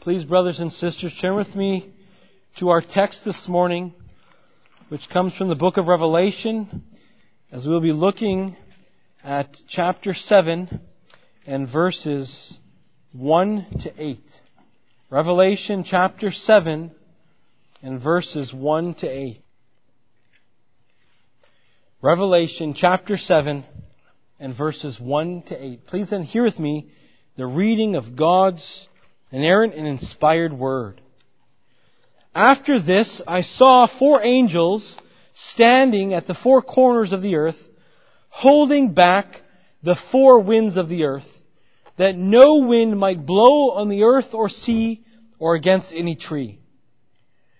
Please, brothers and sisters, turn with me to our text this morning, which comes from the book of Revelation, as we'll be looking at chapter 7 and verses 1 to 8. Revelation chapter 7 and verses 1 to 8. Revelation chapter 7 and verses 1 to 8. Please then hear with me the reading of God's inerrant and inspired word. After this, I saw four angels standing at the four corners of the earth, holding back the four winds of the earth, that no wind might blow on the earth or sea or against any tree.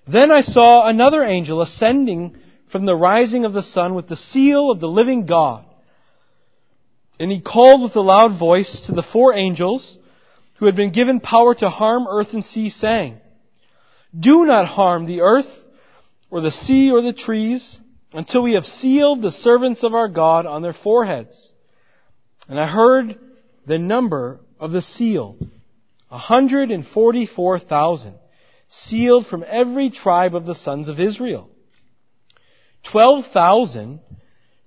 Then I saw another angel ascending from the rising of the sun with the seal of the living God. And he called with a loud voice to the four angels who had been given power to harm earth and sea, saying, Do not harm the earth, or the sea, or the trees, until we have sealed the servants of our God on their foreheads. And I heard the number of the sealed, a hundred and forty-four thousand, sealed from every tribe of the sons of Israel. Twelve thousand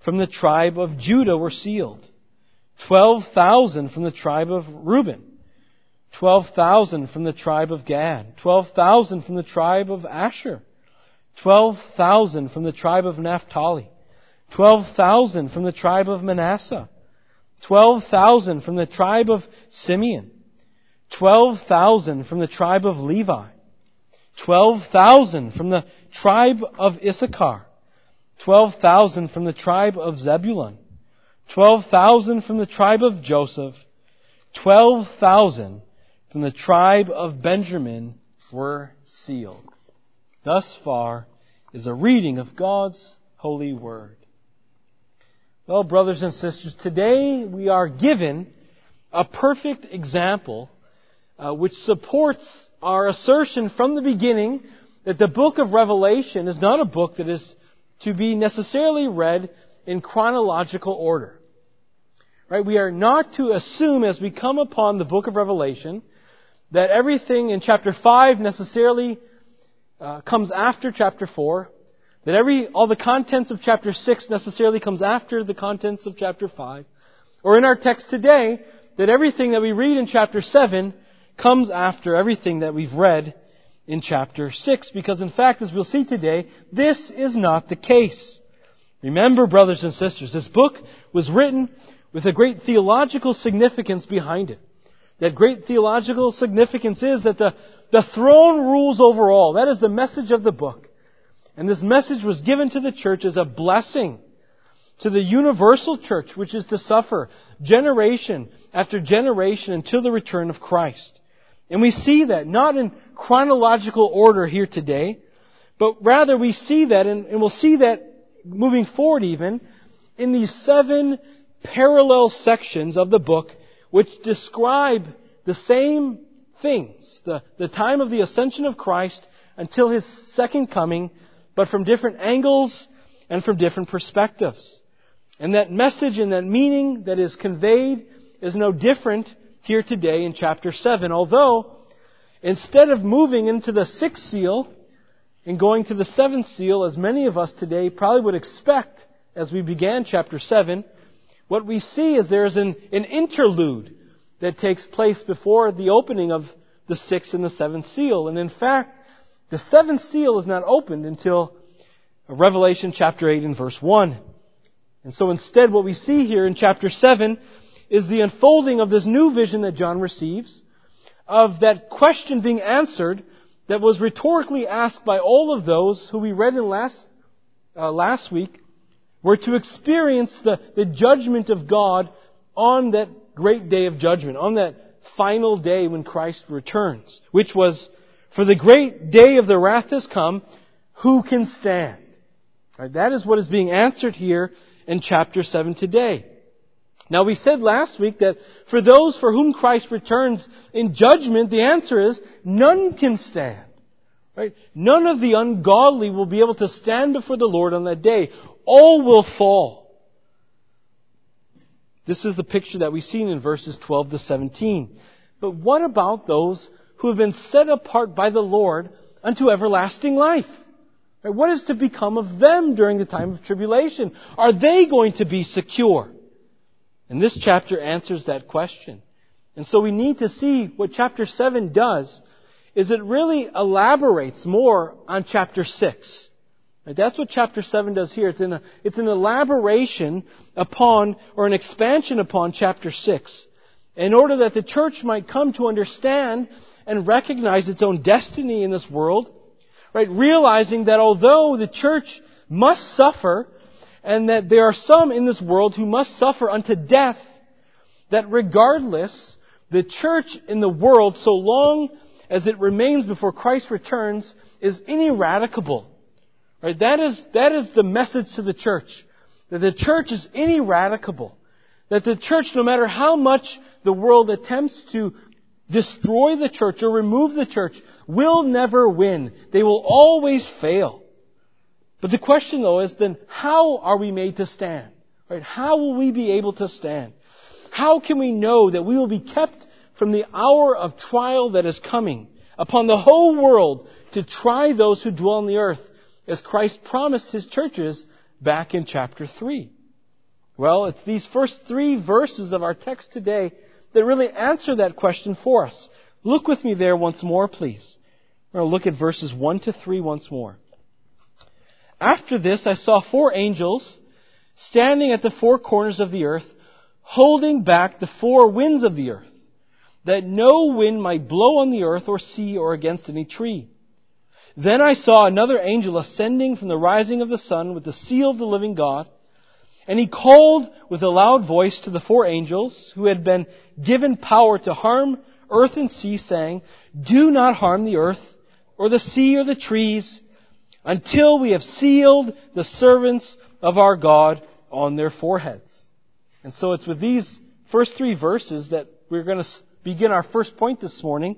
from the tribe of Judah were sealed. Twelve thousand from the tribe of Reuben 12,000 from the tribe of Gad, 12,000 from the tribe of Asher, 12,000 from the tribe of Naphtali, 12,000 from the tribe of Manasseh, 12,000 from the tribe of Simeon, 12,000 from the tribe of Levi, 12,000 from the tribe of Issachar, 12,000 from the tribe of Zebulun, 12,000 from the tribe of Joseph, 12,000 from the tribe of Benjamin were sealed. Thus far is a reading of God's holy word. Well, brothers and sisters, today we are given a perfect example uh, which supports our assertion from the beginning that the book of Revelation is not a book that is to be necessarily read in chronological order. Right? We are not to assume as we come upon the book of Revelation that everything in chapter 5 necessarily uh, comes after chapter 4, that every, all the contents of chapter 6 necessarily comes after the contents of chapter 5, or in our text today, that everything that we read in chapter 7 comes after everything that we've read in chapter 6, because in fact, as we'll see today, this is not the case. Remember, brothers and sisters, this book was written with a great theological significance behind it that great theological significance is that the, the throne rules over all. That is the message of the book. And this message was given to the church as a blessing to the universal church, which is to suffer generation after generation until the return of Christ. And we see that not in chronological order here today, but rather we see that, and, and we'll see that moving forward even, in these seven parallel sections of the book which describe the same things, the, the time of the ascension of Christ until His second coming, but from different angles and from different perspectives. And that message and that meaning that is conveyed is no different here today in chapter 7, although instead of moving into the sixth seal and going to the seventh seal, as many of us today probably would expect as we began chapter 7, what we see is there's an, an interlude that takes place before the opening of the sixth and the seventh seal. And in fact, the seventh seal is not opened until Revelation chapter 8 and verse 1. And so instead what we see here in chapter 7 is the unfolding of this new vision that John receives, of that question being answered that was rhetorically asked by all of those who we read in last, uh, last week were to experience the, the judgment of God on that great day of judgment, on that final day when Christ returns, which was, for the great day of the wrath has come, who can stand? Right, that is what is being answered here in chapter 7 today. Now we said last week that for those for whom Christ returns in judgment, the answer is none can stand. Right? None of the ungodly will be able to stand before the Lord on that day all will fall. This is the picture that we've seen in verses 12 to 17. But what about those who have been set apart by the Lord unto everlasting life. Right? What is to become of them during the time of tribulation? Are they going to be secure? And this chapter answers that question. And so we need to see what chapter 7 does is it really elaborates more on chapter 6. That's what chapter 7 does here. It's, a, it's an elaboration upon, or an expansion upon chapter 6. In order that the church might come to understand and recognize its own destiny in this world, right? Realizing that although the church must suffer, and that there are some in this world who must suffer unto death, that regardless, the church in the world, so long as it remains before Christ returns, is ineradicable. Right? That is, that is the message to the church. That the church is ineradicable. That the church, no matter how much the world attempts to destroy the church or remove the church, will never win. They will always fail. But the question though is then how are we made to stand? Right? How will we be able to stand? How can we know that we will be kept from the hour of trial that is coming upon the whole world to try those who dwell on the earth as Christ promised his churches back in chapter 3? Well, it's these first three verses of our text today that really answer that question for us. Look with me there once more, please. We're going to look at verses 1 to 3 once more. After this, I saw four angels standing at the four corners of the earth, holding back the four winds of the earth, that no wind might blow on the earth or sea or against any tree. Then I saw another angel ascending from the rising of the sun with the seal of the living God, and he called with a loud voice to the four angels who had been given power to harm earth and sea, saying, Do not harm the earth, or the sea, or the trees, until we have sealed the servants of our God on their foreheads. And so it's with these first three verses that we're going to begin our first point this morning,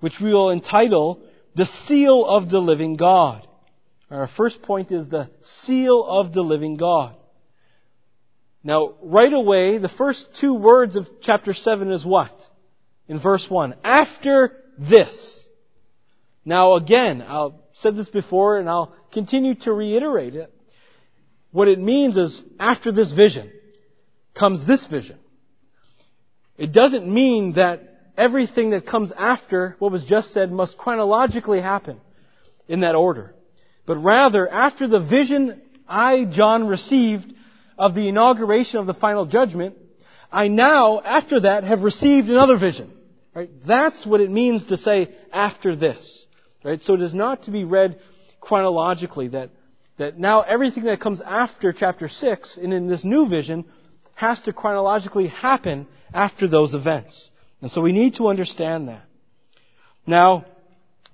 which we will entitle The Seal of the Living God. Our first point is the seal of the living God. Now, right away, the first two words of chapter 7 is what? In verse 1. After this. Now again, I've said this before and I'll continue to reiterate it. What it means is after this vision comes this vision. It doesn't mean that everything that comes after what was just said must chronologically happen in that order. But rather, after the vision I, John, received of the inauguration of the final judgment, I now, after that, have received another vision. Right? That's what it means to say after this. Right? So it is not to be read chronologically that, that now everything that comes after chapter 6 and in this new vision has to chronologically happen after those events. And so we need to understand that. Now,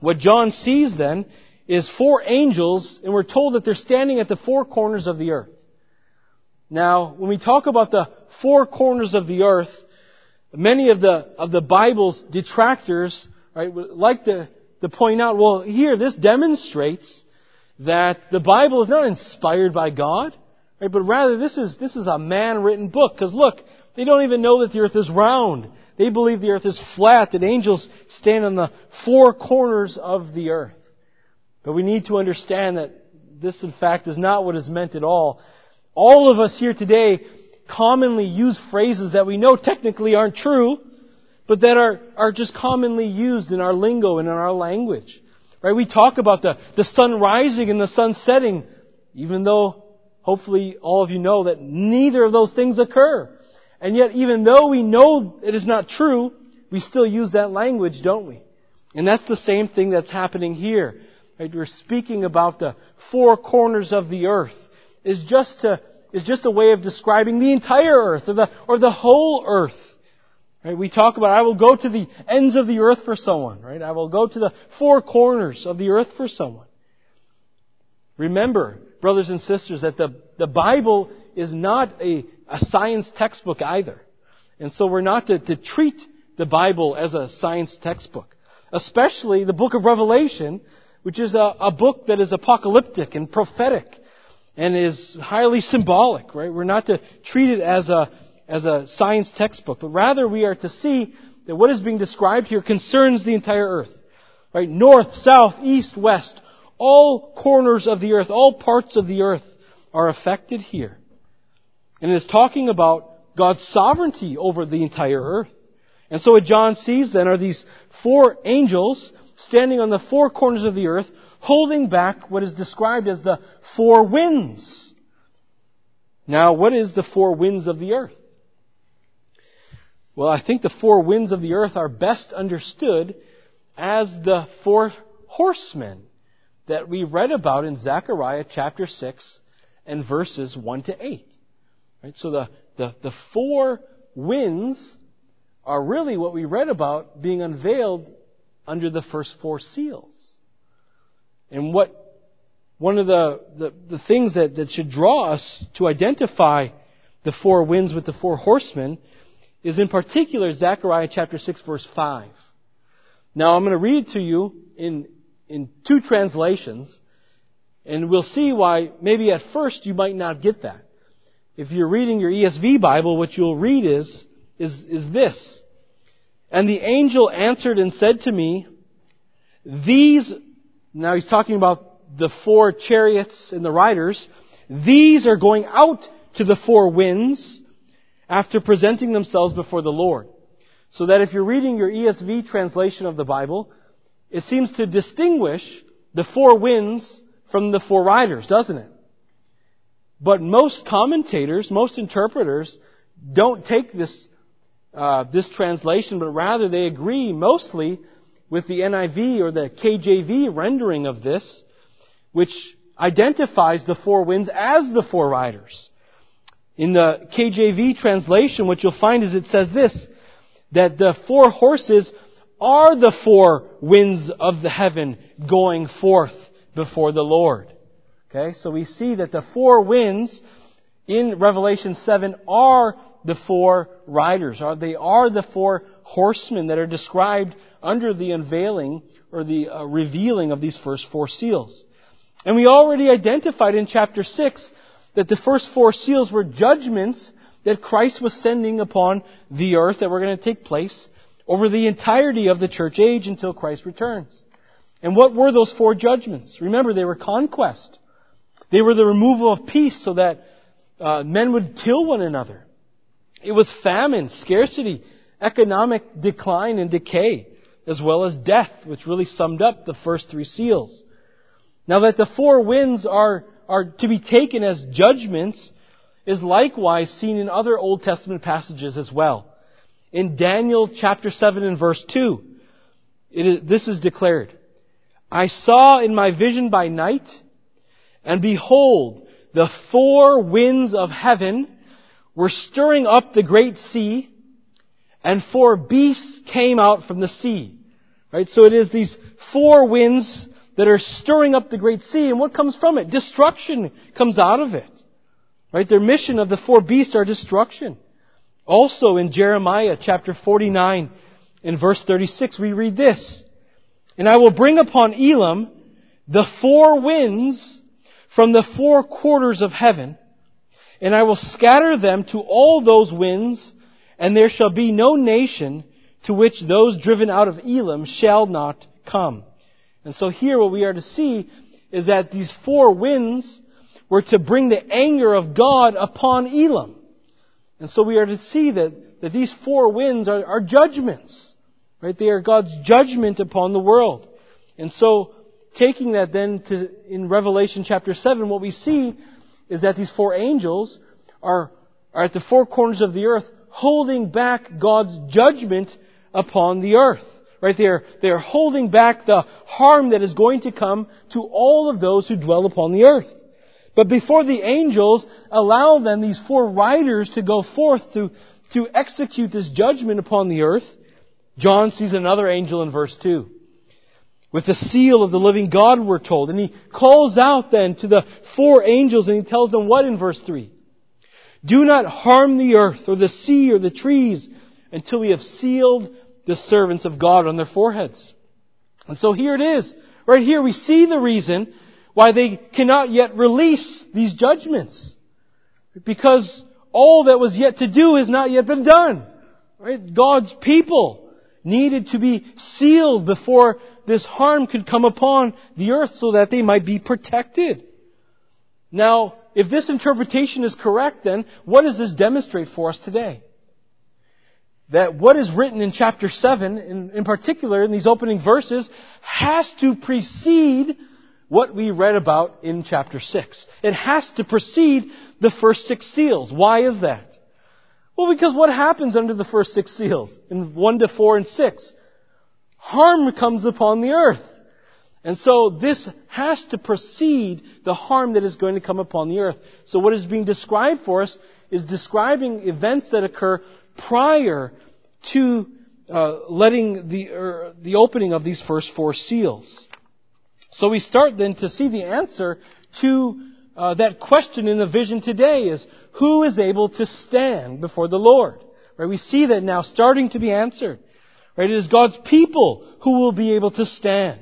what John sees then is four angels, and we're told that they're standing at the four corners of the earth. Now, when we talk about the four corners of the earth, many of the, of the Bible's detractors, right, like to to point out, well, here, this demonstrates that the Bible is not inspired by God, right, but rather this is, this is a man-written book. Because look, they don't even know that the earth is round. They believe the earth is flat, that angels stand on the four corners of the earth. But we need to understand that this, in fact, is not what is meant at all. All of us here today commonly use phrases that we know technically aren't true, but that are, are just commonly used in our lingo and in our language. Right? We talk about the, the sun rising and the sun setting, even though hopefully all of you know that neither of those things occur. And yet, even though we know it is not true, we still use that language, don't we? And that's the same thing that's happening here. Right? We're speaking about the four corners of the earth. Is just to, is just a way of describing the entire earth or the, or the whole earth. Right? We talk about, I will go to the ends of the earth for someone, right? I will go to the four corners of the earth for someone. Remember, brothers and sisters, that the, the Bible is not a, a science textbook either. And so we're not to, to treat the Bible as a science textbook. Especially the book of Revelation, which is a, a book that is apocalyptic and prophetic and is highly symbolic, right? We're not to treat it as a, as a science textbook, but rather we are to see that what is being described here concerns the entire earth. Right? North, south, east, west. All corners of the earth, all parts of the earth are affected here. And it is talking about God's sovereignty over the entire earth. And so what John sees then are these four angels standing on the four corners of the earth, holding back what is described as the four winds. Now, what is the four winds of the earth? Well, I think the four winds of the earth are best understood as the four horsemen that we read about in Zechariah chapter 6 and verses 1 to 8. Right? So the, the, the four winds are really what we read about being unveiled under the first four seals. And what one of the, the, the things that, that should draw us to identify the four winds with the four horsemen is in particular Zechariah chapter 6 verse 5. Now I'm going to read it to you in, in two translations, and we'll see why maybe at first you might not get that. If you're reading your ESV Bible, what you'll read is, is, is this. And the angel answered and said to me, these, now he's talking about the four chariots and the riders, these are going out to the four winds after presenting themselves before the Lord. So that if you're reading your ESV translation of the Bible, it seems to distinguish the four winds from the four riders, doesn't it? But most commentators, most interpreters, don't take this uh, this translation, but rather they agree mostly with the NIV or the KJV rendering of this, which identifies the four winds as the four riders. In the KJV translation, what you'll find is it says this, that the four horses are the four winds of the heaven going forth before the Lord. Okay, so we see that the four winds in Revelation 7 are the four riders. They are the four horsemen that are described under the unveiling or the uh, revealing of these first four seals. And we already identified in chapter 6 that the first four seals were judgments that Christ was sending upon the earth that were going to take place over the entirety of the church age until Christ returns. And what were those four judgments? Remember, they were conquest. They were the removal of peace so that uh, men would kill one another. It was famine, scarcity, economic decline and decay, as well as death, which really summed up the first three seals. Now that the four winds are, are to be taken as judgments is likewise seen in other Old Testament passages as well. In Daniel chapter 7 and verse 2, this is declared, I saw in my vision by night, and behold, the four winds of heaven were stirring up the great sea, and four beasts came out from the sea. Right? So it is these four winds that are stirring up the great sea, and what comes from it? Destruction comes out of it. Right? Their mission of the four beasts are destruction. Also in Jeremiah chapter 49 in verse 36 we read this, And I will bring upon Elam the four winds from the four quarters of heaven, and I will scatter them to all those winds, and there shall be no nation to which those driven out of Elam shall not come. And so here what we are to see is that these four winds were to bring the anger of God upon Elam. And so we are to see that, that these four winds are, are judgments. Right? They are God's judgment upon the world. And so, taking that then to, in Revelation chapter 7, what we see is that these four angels are, are at the four corners of the earth holding back God's judgment upon the earth. Right there, they are holding back the harm that is going to come to all of those who dwell upon the earth. But before the angels allow them, these four riders, to go forth to, to execute this judgment upon the earth, John sees another angel in verse 2 with the seal of the living God, we're told. And he calls out then to the four angels and he tells them what in verse 3? Do not harm the earth or the sea or the trees until we have sealed the servants of God on their foreheads. And so here it is. Right here we see the reason why they cannot yet release these judgments. Because all that was yet to do has not yet been done. Right? God's people needed to be sealed before this harm could come upon the earth so that they might be protected. Now, if this interpretation is correct, then what does this demonstrate for us today? That what is written in chapter 7, in, in particular in these opening verses, has to precede what we read about in chapter 6. It has to precede the first six seals. Why is that? Well, because what happens under the first six seals? In 1 to 4 and 6? Harm comes upon the earth. And so this has to precede the harm that is going to come upon the earth. So what is being described for us is describing events that occur prior to uh, letting the er, the opening of these first four seals. So we start then to see the answer to uh, that question in the vision today is who is able to stand before the Lord? Right? We see that now starting to be answered. Right? It is God's people who will be able to stand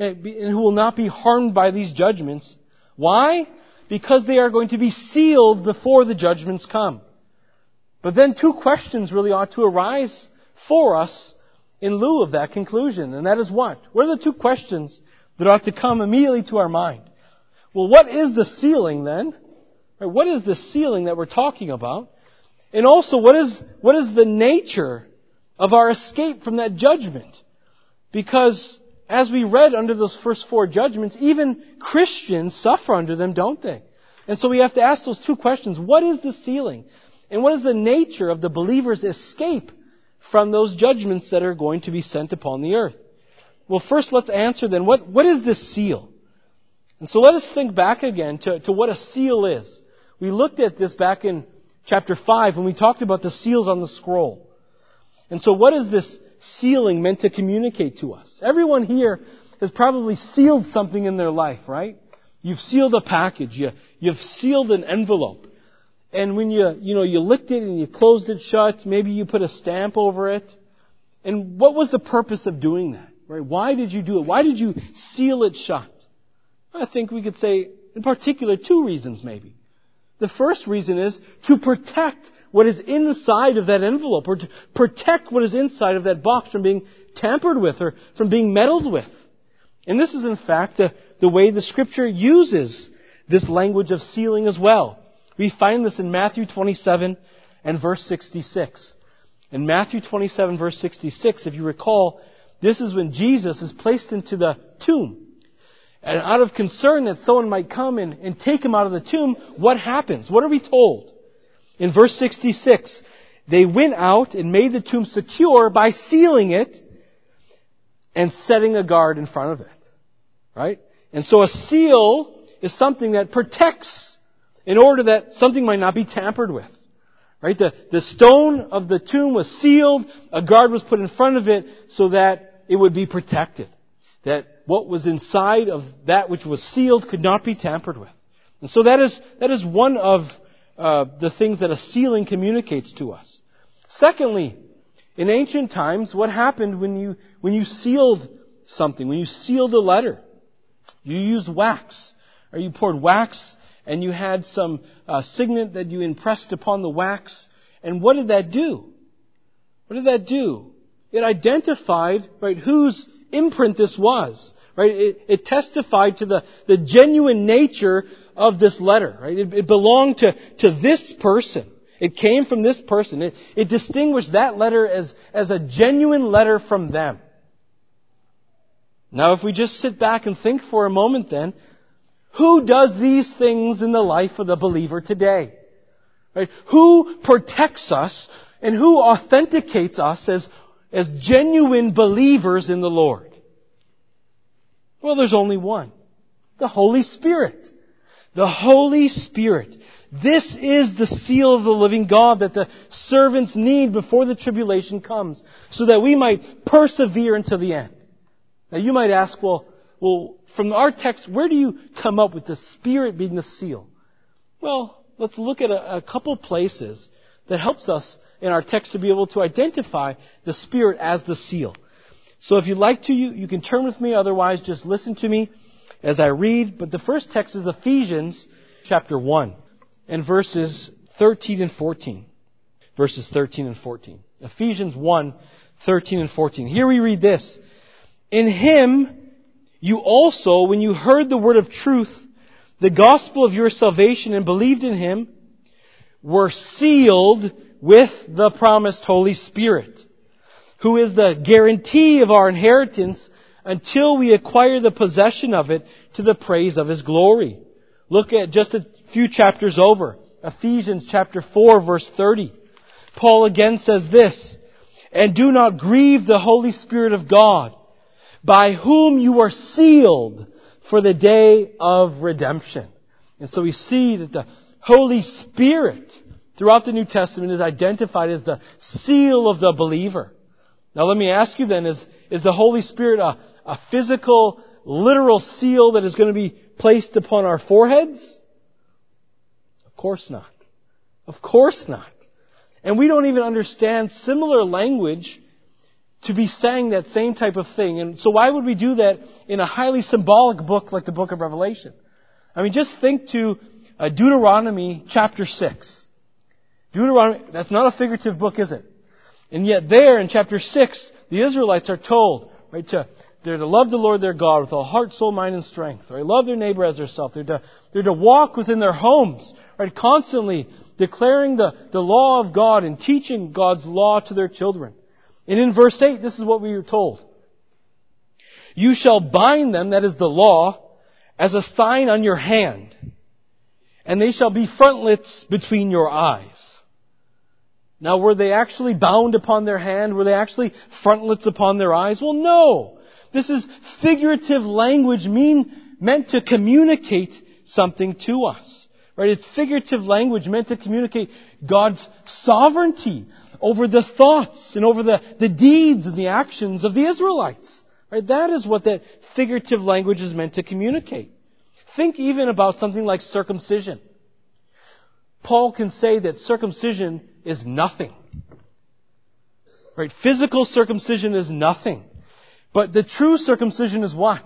and who will not be harmed by these judgments. Why? Because they are going to be sealed before the judgments come. But then two questions really ought to arise for us in lieu of that conclusion. And that is what? What are the two questions that ought to come immediately to our mind? Well, what is the sealing then? What is the sealing that we're talking about? And also, what is, what is the nature of our escape from that judgment? Because, as we read under those first four judgments, even Christians suffer under them, don't they? And so we have to ask those two questions. What is the sealing? And what is the nature of the believer's escape from those judgments that are going to be sent upon the earth? Well, first let's answer then, what, what is this seal? And so let us think back again to, to what a seal is. We looked at this back in chapter 5 when we talked about the seals on the scroll. And so what is this sealing meant to communicate to us? Everyone here has probably sealed something in their life, right? You've sealed a package. You, you've sealed an envelope. And when you, you know, you licked it and you closed it shut, maybe you put a stamp over it. And what was the purpose of doing that? Right? Why did you do it? Why did you seal it shut? I think we could say, in particular, two reasons maybe. The first reason is to protect what is inside of that envelope or to protect what is inside of that box from being tampered with or from being meddled with. And this is in fact the, the way the scripture uses this language of sealing as well. We find this in Matthew 27 and verse 66. In Matthew 27 verse 66, if you recall, this is when Jesus is placed into the tomb. And out of concern that someone might come and, and take him out of the tomb, what happens? What are we told? In verse 66, they went out and made the tomb secure by sealing it and setting a guard in front of it. Right? And so a seal is something that protects in order that something might not be tampered with. Right? The, the stone of the tomb was sealed, a guard was put in front of it so that it would be protected. That what was inside of that which was sealed could not be tampered with. And so that is, that is one of uh, the things that a sealing communicates to us. Secondly, in ancient times, what happened when you, when you sealed something, when you sealed a letter? You used wax, or you poured wax and you had some uh, signet that you impressed upon the wax. And what did that do? What did that do? It identified, right, whose imprint this was. Right? It, it testified to the, the genuine nature of this letter. Right? It, it belonged to, to this person. It came from this person. It, it distinguished that letter as, as a genuine letter from them. Now, if we just sit back and think for a moment then, who does these things in the life of the believer today? Right? Who protects us and who authenticates us as, as genuine believers in the Lord? Well, there's only one. The Holy Spirit. The Holy Spirit. This is the seal of the living God that the servants need before the tribulation comes, so that we might persevere until the end. Now you might ask, well, well, from our text, where do you come up with the Spirit being the seal? Well, let's look at a, a couple places that helps us in our text to be able to identify the Spirit as the seal. So if you'd like to, you, you can turn with me. Otherwise, just listen to me as I read. But the first text is Ephesians chapter 1 and verses 13 and 14. Verses 13 and 14. Ephesians 1, 13 and 14. Here we read this. In him, you also, when you heard the word of truth, the gospel of your salvation and believed in him, were sealed with the promised Holy Spirit, who is the guarantee of our inheritance until we acquire the possession of it to the praise of his glory. Look at just a few chapters over. Ephesians chapter 4 verse 30. Paul again says this, and do not grieve the Holy Spirit of God, by whom you are sealed for the day of redemption. And so we see that the Holy Spirit throughout the New Testament is identified as the seal of the believer. Now let me ask you then, is, is the Holy Spirit a, a physical, literal seal that is going to be placed upon our foreheads? Of course not. Of course not. And we don't even understand similar language to be saying that same type of thing. And so why would we do that in a highly symbolic book like the book of Revelation? I mean, just think to uh, Deuteronomy chapter 6. Deuteronomy, that's not a figurative book, is it? And yet there in chapter 6, the Israelites are told, right, to, they're to love the Lord their God with all heart, soul, mind, and strength. Right? Love their neighbor as themselves. They're to, they're to walk within their homes, right? Constantly declaring the, the law of God and teaching God's law to their children. And in verse 8, this is what we are told. You shall bind them, that is the law, as a sign on your hand, and they shall be frontlets between your eyes. Now, were they actually bound upon their hand? Were they actually frontlets upon their eyes? Well, no. This is figurative language mean, meant to communicate something to us. Right? It's figurative language meant to communicate God's sovereignty over the thoughts and over the, the deeds and the actions of the Israelites. Right? That is what that figurative language is meant to communicate. Think even about something like circumcision. Paul can say that circumcision is nothing. Right? Physical circumcision is nothing. But the true circumcision is what?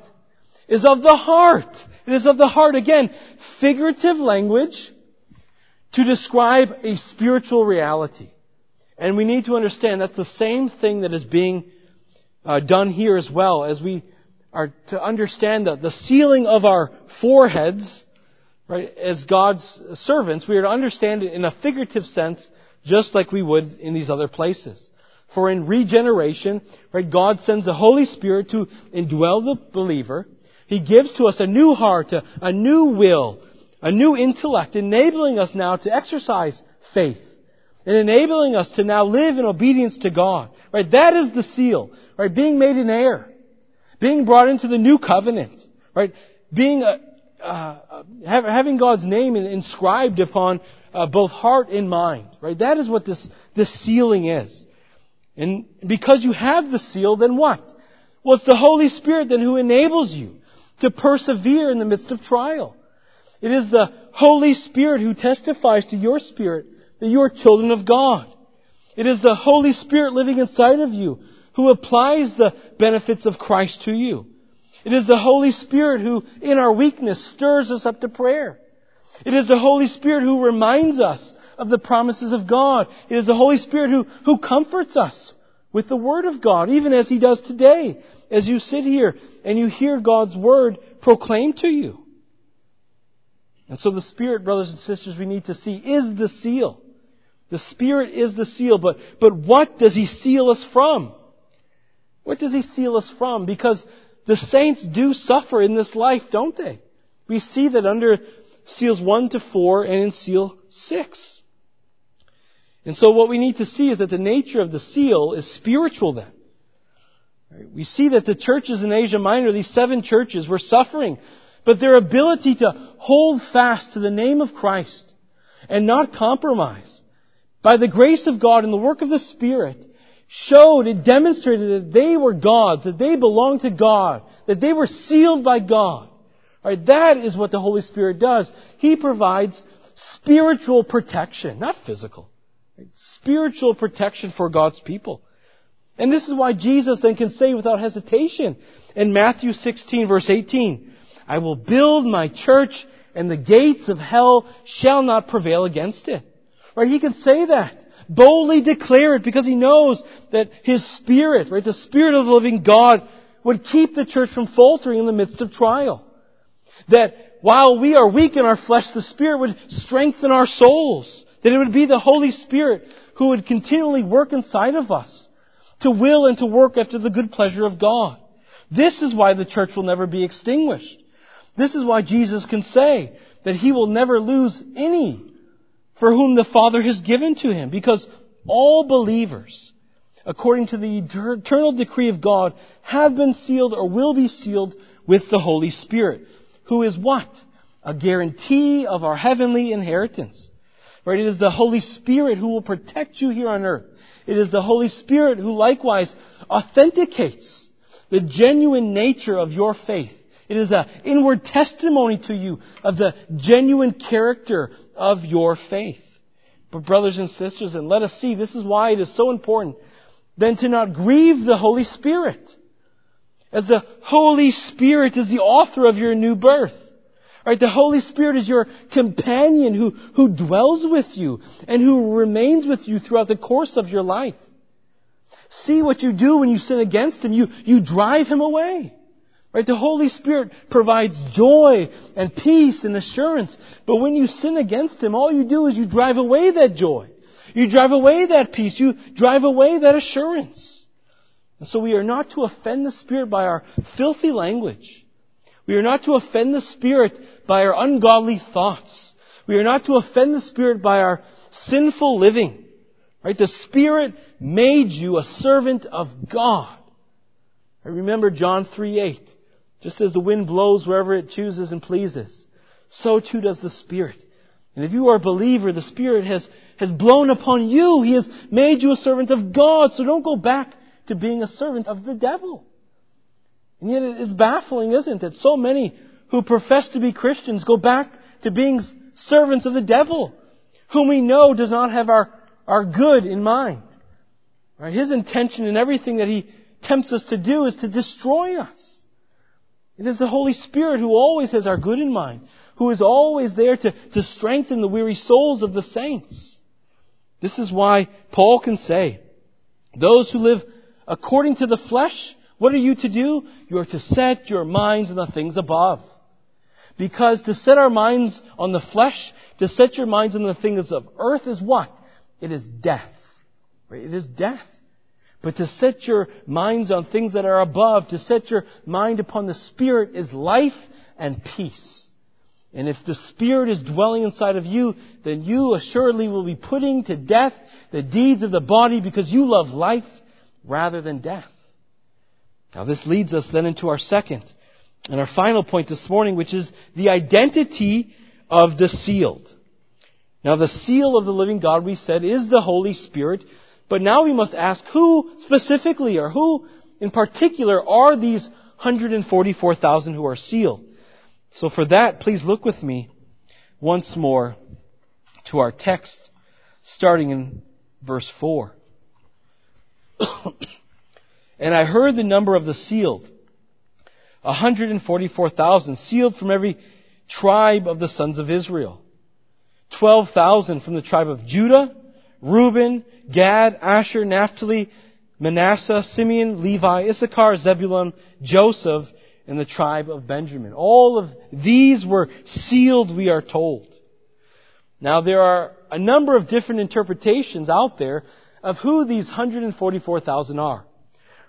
Is of the heart. It is of the heart. Again, figurative language to describe a spiritual reality. And we need to understand that's the same thing that is being uh, done here as well as we are to understand the, the sealing of our foreheads, right, as God's servants, we are to understand it in a figurative sense, just like we would in these other places. For in regeneration, right, God sends the Holy Spirit to indwell the believer. He gives to us a new heart, a, a new will, a new intellect, enabling us now to exercise faith and enabling us to now live in obedience to God. Right? That is the seal. Right? Being made an heir. Being brought into the new covenant. Right? Being a, uh, uh having God's name inscribed upon uh, both heart and mind. Right? That is what this, this sealing is. And because you have the seal, then what? Well, it's the Holy Spirit then who enables you to persevere in the midst of trial. It is the Holy Spirit who testifies to your spirit that you are children of God. It is the Holy Spirit living inside of you who applies the benefits of Christ to you. It is the Holy Spirit who, in our weakness, stirs us up to prayer. It is the Holy Spirit who reminds us of the promises of God. It is the Holy Spirit who, who comforts us with the Word of God, even as He does today, as you sit here and you hear God's Word proclaimed to you. And so the Spirit, brothers and sisters, we need to see is the seal. The Spirit is the seal, but, but what does He seal us from? What does He seal us from? Because the saints do suffer in this life, don't they? We see that under seals 1 to 4 and in seal 6. And so what we need to see is that the nature of the seal is spiritual then. We see that the churches in Asia Minor, these seven churches, were suffering, but their ability to hold fast to the name of Christ and not compromise by the grace of God and the work of the Spirit, showed and demonstrated that they were God's, that they belonged to God, that they were sealed by God. Right, that is what the Holy Spirit does. He provides spiritual protection, not physical. Right? Spiritual protection for God's people. And this is why Jesus then can say without hesitation in Matthew 16 verse 18, I will build my church and the gates of hell shall not prevail against it. Right? He can say that boldly declare it because he knows that his Spirit, right, the Spirit of the living God would keep the church from faltering in the midst of trial. That while we are weak in our flesh, the Spirit would strengthen our souls. That it would be the Holy Spirit who would continually work inside of us to will and to work after the good pleasure of God. This is why the church will never be extinguished. This is why Jesus can say that he will never lose any for whom the Father has given to him. Because all believers, according to the eternal decree of God, have been sealed or will be sealed with the Holy Spirit, who is what? A guarantee of our heavenly inheritance. Right? It is the Holy Spirit who will protect you here on earth. It is the Holy Spirit who likewise authenticates the genuine nature of your faith. It is an inward testimony to you of the genuine character of your faith. But brothers and sisters, and let us see, this is why it is so important then to not grieve the Holy Spirit. As the Holy Spirit is the author of your new birth. Right? The Holy Spirit is your companion who, who dwells with you and who remains with you throughout the course of your life. See what you do when you sin against Him. You, you drive Him away. Right? The Holy Spirit provides joy and peace and assurance. But when you sin against Him, all you do is you drive away that joy. You drive away that peace. You drive away that assurance. And so we are not to offend the Spirit by our filthy language. We are not to offend the Spirit by our ungodly thoughts. We are not to offend the Spirit by our sinful living. Right? The Spirit made you a servant of God. I remember John 3 8. Just as the wind blows wherever it chooses and pleases, so too does the Spirit. And if you are a believer, the Spirit has, has blown upon you. He has made you a servant of God. So don't go back to being a servant of the devil. And yet it is baffling, isn't it? That So many who profess to be Christians go back to being servants of the devil, whom we know does not have our, our good in mind. Right? His intention in everything that he tempts us to do is to destroy us. It is the Holy Spirit who always has our good in mind, who is always there to, to strengthen the weary souls of the saints. This is why Paul can say, those who live according to the flesh what are you to do? You are to set your minds on the things above. Because to set our minds on the flesh, to set your minds on the things of earth is what? It is death. It is death. But to set your minds on things that are above, to set your mind upon the Spirit is life and peace. And if the Spirit is dwelling inside of you, then you assuredly will be putting to death the deeds of the body because you love life rather than death. Now this leads us then into our second and our final point this morning, which is the identity of the sealed. Now the seal of the living God, we said, is the Holy Spirit, but now we must ask who specifically or who in particular are these 144,000 who are sealed. So for that, please look with me once more to our text, starting in verse 4. And I heard the number of the sealed. 144,000 sealed from every tribe of the sons of Israel. 12,000 from the tribe of Judah, Reuben, Gad, Asher, Naphtali, Manasseh, Simeon, Levi, Issachar, Zebulun, Joseph, and the tribe of Benjamin. All of these were sealed, we are told. Now there are a number of different interpretations out there of who these 144,000 are.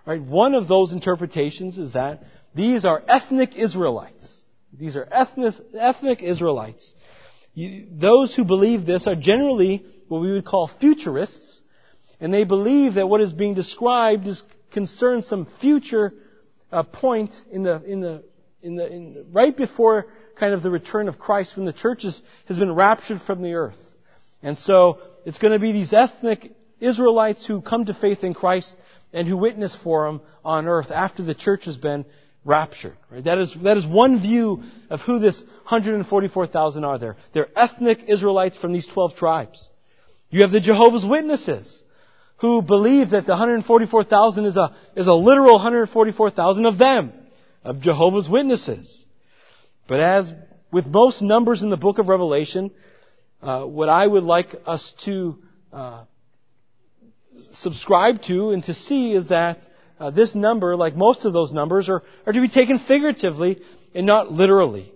Right? One of those interpretations is that these are ethnic Israelites. These are ethnic, ethnic Israelites. You, those who believe this are generally what we would call futurists, and they believe that what is being described is concerns some future uh, point in the in the in the in, right before kind of the return of Christ when the church is, has been raptured from the earth, and so it's going to be these ethnic Israelites who come to faith in Christ and who witness for him on earth after the church has been raptured. Right? That is that is one view of who this 144,000 are. There, they're ethnic Israelites from these 12 tribes. You have the Jehovah's Witnesses who believe that the 144,000 is a is a literal 144,000 of them, of Jehovah's Witnesses. But as with most numbers in the book of Revelation, uh, what I would like us to uh, subscribe to and to see is that uh, this number, like most of those numbers, are, are to be taken figuratively and not literally.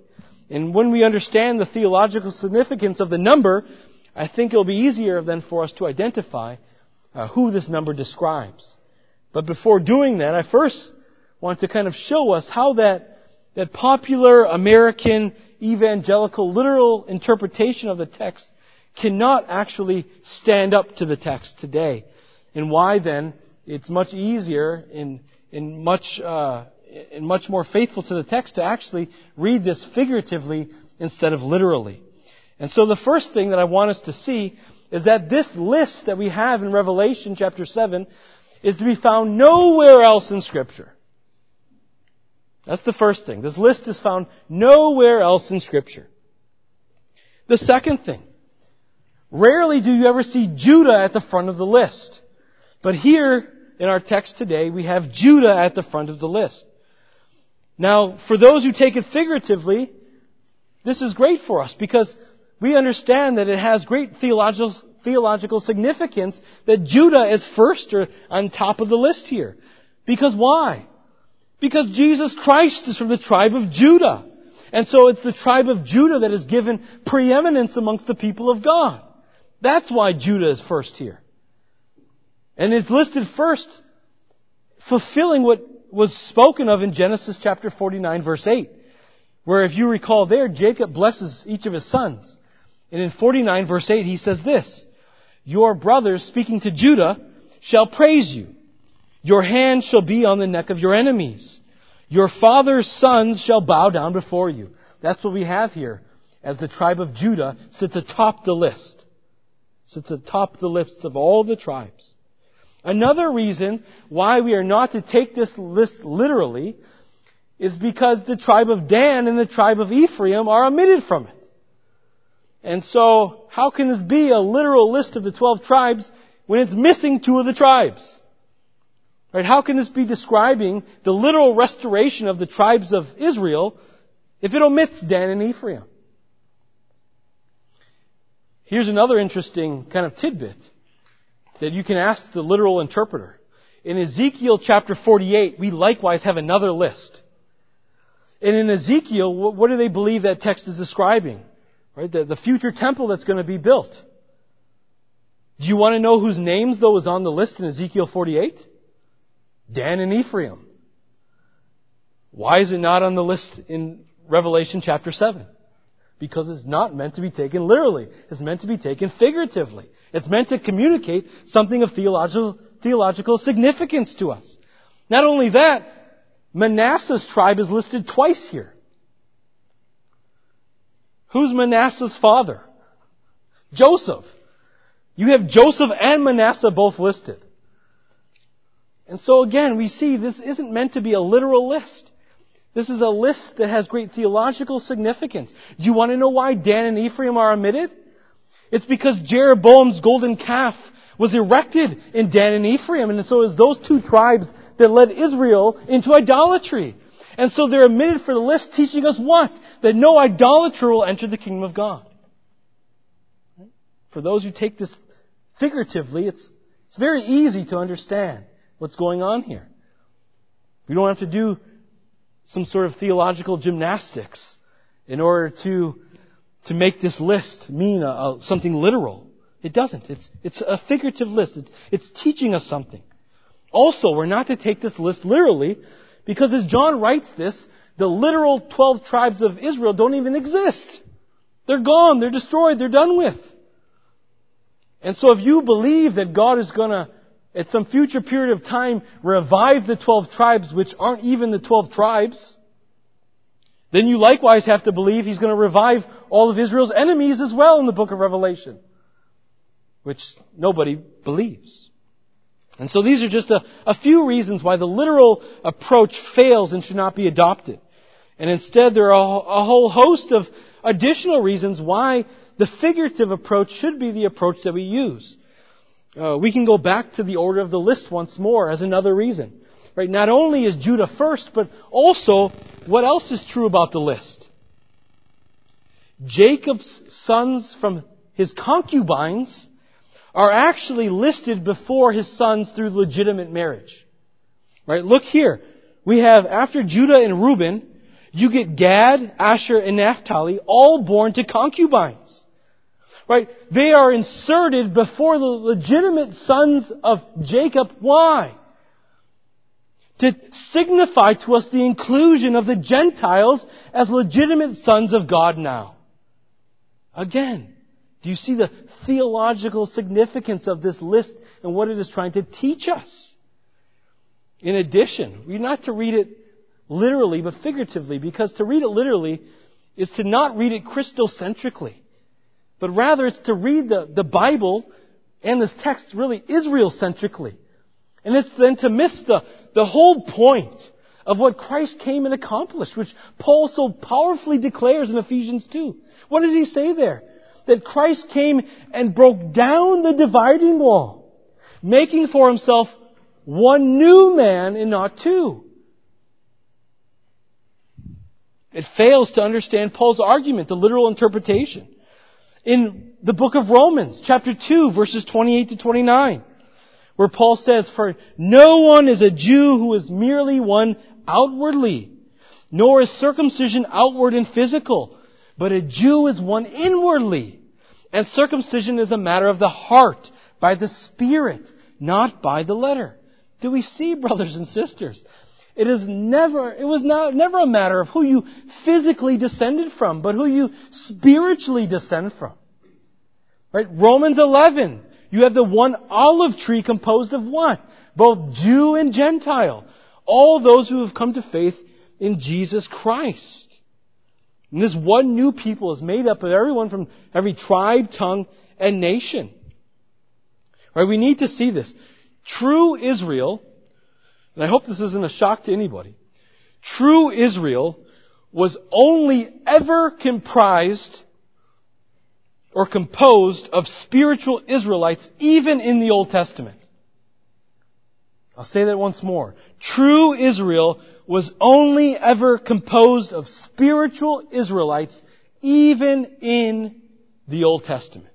And when we understand the theological significance of the number, I think it'll be easier then for us to identify uh, who this number describes. But before doing that, I first want to kind of show us how that, that popular American evangelical literal interpretation of the text cannot actually stand up to the text today. And why then it's much easier and, and much, uh, and much more faithful to the text to actually read this figuratively instead of literally. And so the first thing that I want us to see is that this list that we have in Revelation chapter 7 is to be found nowhere else in Scripture. That's the first thing. This list is found nowhere else in Scripture. The second thing. Rarely do you ever see Judah at the front of the list. But here, in our text today, we have Judah at the front of the list. Now, for those who take it figuratively, this is great for us because we understand that it has great theological, theological significance that Judah is first or on top of the list here. Because why? Because Jesus Christ is from the tribe of Judah. And so it's the tribe of Judah that is given preeminence amongst the people of God. That's why Judah is first here. And it's listed first, fulfilling what was spoken of in Genesis chapter 49 verse 8. Where if you recall there, Jacob blesses each of his sons. And in 49 verse 8 he says this, Your brothers, speaking to Judah, shall praise you. Your hand shall be on the neck of your enemies. Your father's sons shall bow down before you. That's what we have here as the tribe of Judah sits atop the list. Sits atop the lists of all the tribes. Another reason why we are not to take this list literally is because the tribe of Dan and the tribe of Ephraim are omitted from it. And so, how can this be a literal list of the 12 tribes when it's missing two of the tribes? Right? How can this be describing the literal restoration of the tribes of Israel if it omits Dan and Ephraim? Here's another interesting kind of tidbit that you can ask the literal interpreter. In Ezekiel chapter 48, we likewise have another list. And in Ezekiel, what do they believe that text is describing? Right? The, the future temple that's going to be built. Do you want to know whose names though is on the list in Ezekiel 48? Dan and Ephraim. Why is it not on the list in Revelation chapter 7? Because it's not meant to be taken literally. It's meant to be taken figuratively. It's meant to communicate something of theological, theological significance to us. Not only that, Manasseh's tribe is listed twice here. Who's Manasseh's father? Joseph. You have Joseph and Manasseh both listed. And so again, we see this isn't meant to be a literal list. This is a list that has great theological significance. Do you want to know why Dan and Ephraim are omitted? It's because Jeroboam's golden calf was erected in Dan and Ephraim, and so it was those two tribes that led Israel into idolatry. And so they're omitted for the list, teaching us what? That no idolater will enter the kingdom of God. For those who take this figuratively, it's, it's very easy to understand what's going on here. We don't have to do some sort of theological gymnastics in order to, to make this list mean a, a, something literal. It doesn't. It's, it's a figurative list. It's, it's teaching us something. Also, we're not to take this list literally because as John writes this, the literal 12 tribes of Israel don't even exist. They're gone. They're destroyed. They're done with. And so if you believe that God is going to at some future period of time revive the 12 tribes which aren't even the 12 tribes, then you likewise have to believe he's going to revive all of Israel's enemies as well in the book of Revelation, which nobody believes. And so these are just a, a few reasons why the literal approach fails and should not be adopted. And instead there are a, a whole host of additional reasons why the figurative approach should be the approach that we use. Uh, we can go back to the order of the list once more as another reason. Right? Not only is Judah first, but also what else is true about the list? Jacob's sons from his concubines are actually listed before his sons through legitimate marriage. Right? Look here. We have, after Judah and Reuben, you get Gad, Asher, and Naphtali, all born to concubines. Right? They are inserted before the legitimate sons of Jacob. Why? To signify to us the inclusion of the Gentiles as legitimate sons of God now. Again, do you see the theological significance of this list and what it is trying to teach us? In addition, we're not to read it literally, but figuratively, because to read it literally is to not read it Christocentrically, but rather it's to read the, the Bible and this text really Israel-centrically. And it's then to miss the, the whole point of what Christ came and accomplished, which Paul so powerfully declares in Ephesians 2. What does he say there? That Christ came and broke down the dividing wall, making for himself one new man and not two. It fails to understand Paul's argument, the literal interpretation. In the book of Romans, chapter 2, verses 28 to 29, where Paul says, For no one is a Jew who is merely one outwardly, nor is circumcision outward and physical, but a Jew is one inwardly. And circumcision is a matter of the heart, by the Spirit, not by the letter. Do we see, brothers and sisters? It is never, it was not, never a matter of who you physically descended from, but who you spiritually descend from. Right? Romans 11. You have the one olive tree composed of what? Both Jew and Gentile. All those who have come to faith in Jesus Christ. And this one new people is made up of everyone from every tribe, tongue, and nation. Right? We need to see this. True Israel, and I hope this isn't a shock to anybody, true Israel was only ever comprised or composed of spiritual Israelites even in the Old Testament. I'll say that once more. True Israel was only ever composed of spiritual Israelites even in the Old Testament.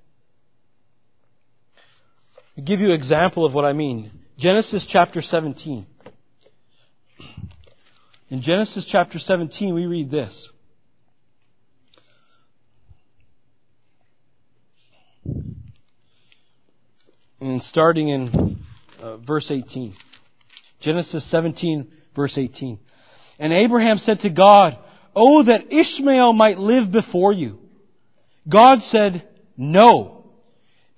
I'll give you an example of what I mean. Genesis chapter 17. In Genesis chapter 17, we read this. And starting in uh, verse 18. Genesis 17, verse 18. And Abraham said to God, Oh, that Ishmael might live before you. God said, No.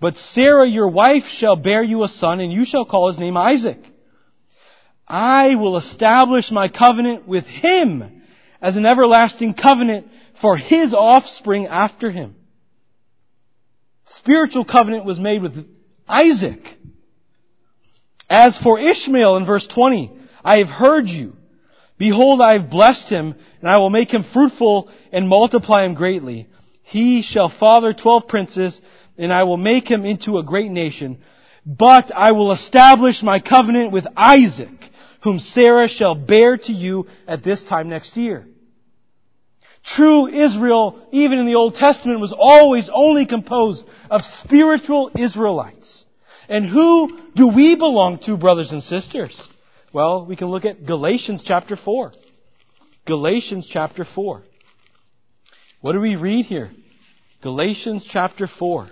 But Sarah, your wife, shall bear you a son, and you shall call his name Isaac. I will establish my covenant with him as an everlasting covenant for his offspring after him. Spiritual covenant was made with Isaac. As for Ishmael in verse 20, I have heard you. Behold, I have blessed him, and I will make him fruitful and multiply him greatly. He shall father twelve princes, and I will make him into a great nation. But I will establish my covenant with Isaac, whom Sarah shall bear to you at this time next year. True Israel, even in the Old Testament, was always only composed of spiritual Israelites. And who do we belong to, brothers and sisters? Well, we can look at Galatians chapter 4. Galatians chapter 4. What do we read here? Galatians chapter 4.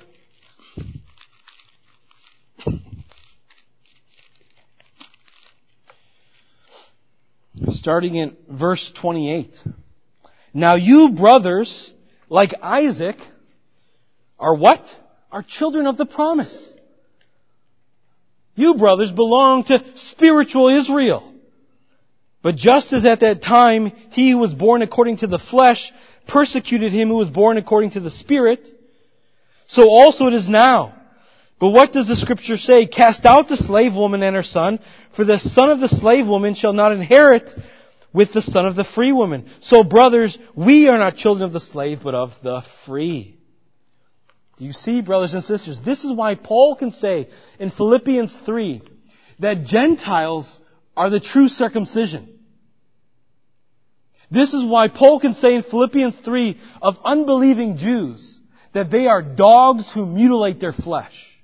Starting in verse 28. Now you brothers, like Isaac, are what? Are children of the promise. You brothers belong to spiritual Israel. But just as at that time he who was born according to the flesh persecuted him who was born according to the Spirit, so also it is now. But what does the scripture say? Cast out the slave woman and her son, for the son of the slave woman shall not inherit with the son of the free woman. So brothers, we are not children of the slave, but of the free. Do you see, brothers and sisters? This is why Paul can say in Philippians 3 that Gentiles are the true circumcision. This is why Paul can say in Philippians 3 of unbelieving Jews that they are dogs who mutilate their flesh.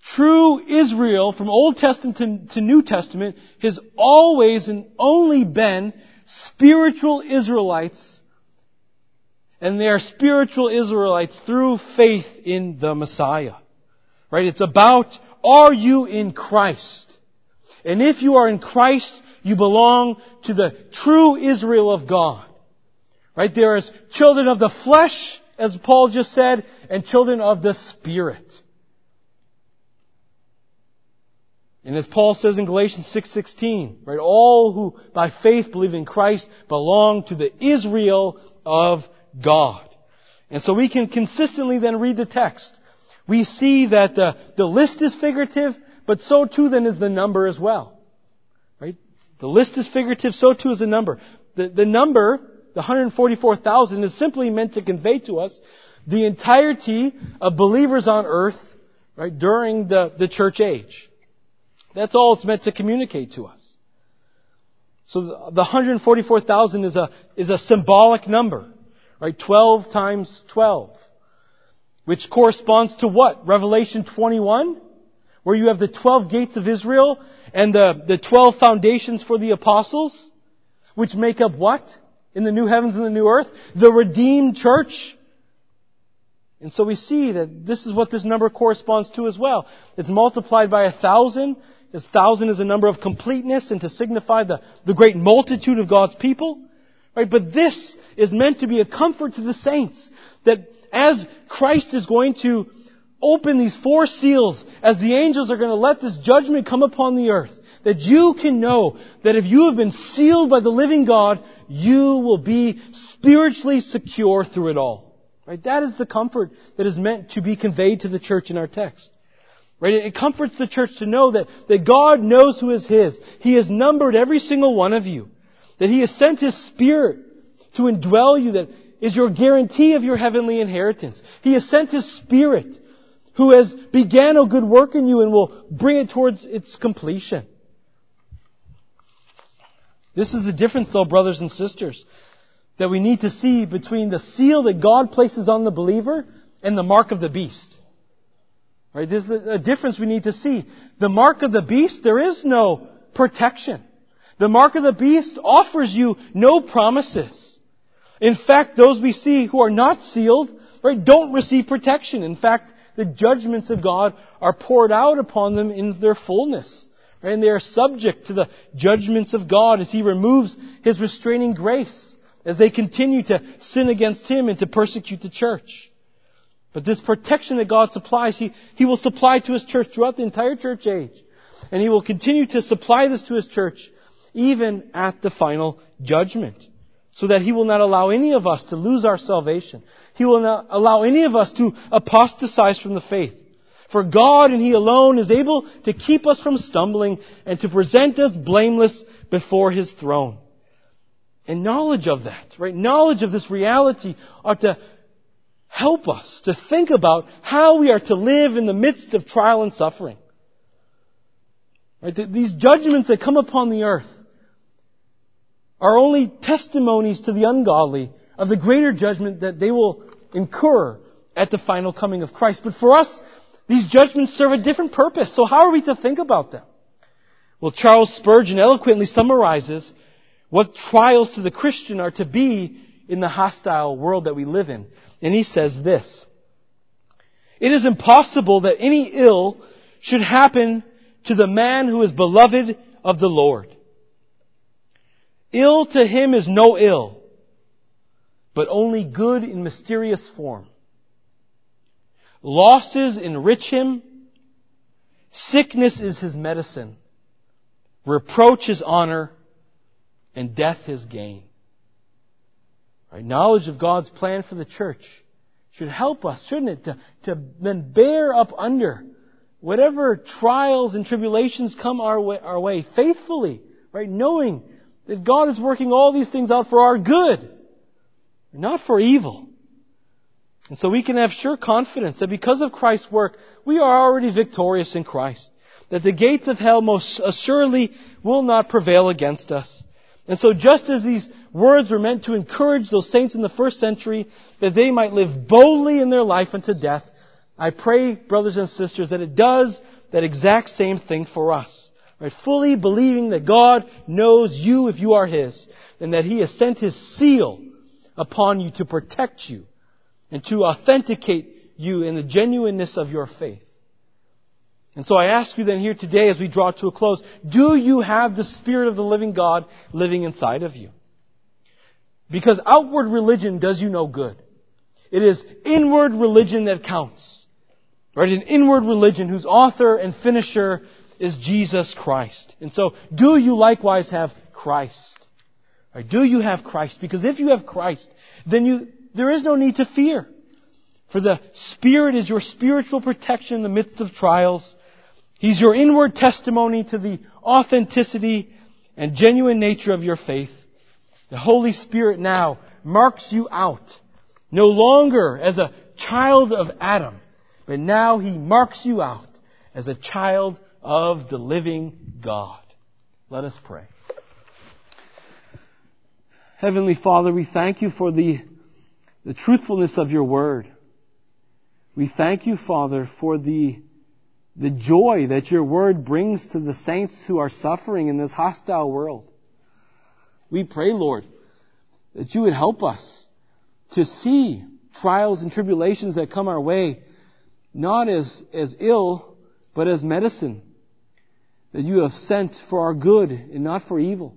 True Israel from Old Testament to New Testament has always and only been spiritual Israelites and they are spiritual Israelites through faith in the Messiah. Right? It's about, are you in Christ? And if you are in Christ, you belong to the true Israel of God. Right? There is children of the flesh, as Paul just said, and children of the Spirit. And as Paul says in Galatians 6:16, right, all who by faith believe in Christ belong to the Israel of God. And so we can consistently then read the text. We see that the, the list is figurative, but so too then is the number as well. Right? The list is figurative, so too is the number. The, the number, the 144,000, is simply meant to convey to us the entirety of believers on earth, right, during the, the church age. That's all it's meant to communicate to us. So the 144,000 is a, is a symbolic number, right? 12 times 12. Which corresponds to what? Revelation 21? Where you have the 12 gates of Israel and the, the 12 foundations for the apostles? Which make up what? In the new heavens and the new earth? The redeemed church? And so we see that this is what this number corresponds to as well. It's multiplied by a thousand this thousand is a number of completeness and to signify the, the great multitude of God's people. Right? But this is meant to be a comfort to the saints. That as Christ is going to open these four seals, as the angels are going to let this judgment come upon the earth, that you can know that if you have been sealed by the living God, you will be spiritually secure through it all. Right? That is the comfort that is meant to be conveyed to the church in our text. Right? It comforts the church to know that, that God knows who is His. He has numbered every single one of you. That He has sent His Spirit to indwell you that is your guarantee of your heavenly inheritance. He has sent His Spirit who has began a good work in you and will bring it towards its completion. This is the difference though, brothers and sisters, that we need to see between the seal that God places on the believer and the mark of the beast. Right? There's a difference we need to see. The mark of the beast, there is no protection. The mark of the beast offers you no promises. In fact, those we see who are not sealed, right, don't receive protection. In fact, the judgments of God are poured out upon them in their fullness. Right? And they are subject to the judgments of God as He removes His restraining grace, as they continue to sin against Him and to persecute the church. But this protection that God supplies, He, He will supply to His church throughout the entire church age. And He will continue to supply this to His church even at the final judgment. So that He will not allow any of us to lose our salvation. He will not allow any of us to apostatize from the faith. For God and He alone is able to keep us from stumbling and to present us blameless before His throne. And knowledge of that, right? Knowledge of this reality ought to help us to think about how we are to live in the midst of trial and suffering. Right? These judgments that come upon the earth are only testimonies to the ungodly of the greater judgment that they will incur at the final coming of Christ. But for us, these judgments serve a different purpose. So how are we to think about them? Well, Charles Spurgeon eloquently summarizes what trials to the Christian are to be in the hostile world that we live in. And he says this. It is impossible that any ill should happen to the man who is beloved of the Lord. Ill to him is no ill, but only good in mysterious form. Losses enrich him. Sickness is his medicine. Reproach his honor. And death his gain. Right? Knowledge of God's plan for the church should help us, shouldn't it, to, to then bear up under whatever trials and tribulations come our way, our way faithfully, right? Knowing that God is working all these things out for our good, not for evil. And so we can have sure confidence that because of Christ's work, we are already victorious in Christ. That the gates of hell most assuredly will not prevail against us. And so just as these words were meant to encourage those saints in the first century that they might live boldly in their life unto death, I pray, brothers and sisters, that it does that exact same thing for us. Right? Fully believing that God knows you if you are His, and that He has sent His seal upon you to protect you and to authenticate you in the genuineness of your faith. And so I ask you then here today as we draw to a close, do you have the Spirit of the living God living inside of you? Because outward religion does you no good. It is inward religion that counts. Right? An inward religion whose author and finisher is Jesus Christ. And so, do you likewise have Christ? Right? Do you have Christ? Because if you have Christ, then you, there is no need to fear. For the Spirit is your spiritual protection in the midst of trials. He's your inward testimony to the authenticity and genuine nature of your faith. The Holy Spirit now marks you out, no longer as a child of Adam, but now He marks you out as a child of the living God. Let us pray. Heavenly Father, we thank you for the, the truthfulness of your word. We thank you, Father, for the, the joy that your word brings to the saints who are suffering in this hostile world. We pray, Lord, that you would help us to see trials and tribulations that come our way not as, as ill, but as medicine that you have sent for our good and not for evil.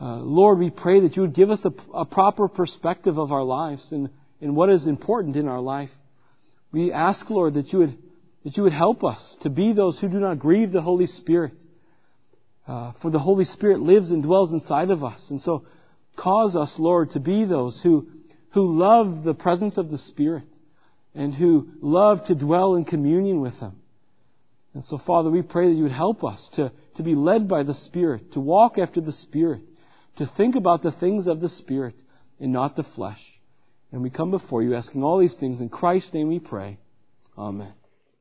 Uh, Lord, we pray that you would give us a, a proper perspective of our lives and, and what is important in our life. We ask, Lord, that you would, that you would help us to be those who do not grieve the Holy Spirit. Uh, for the Holy Spirit lives and dwells inside of us. And so cause us, Lord, to be those who, who love the presence of the Spirit and who love to dwell in communion with Him. And so, Father, we pray that you would help us to, to be led by the Spirit, to walk after the Spirit, to think about the things of the Spirit and not the flesh. And we come before you asking all these things. In Christ's name we pray. Amen.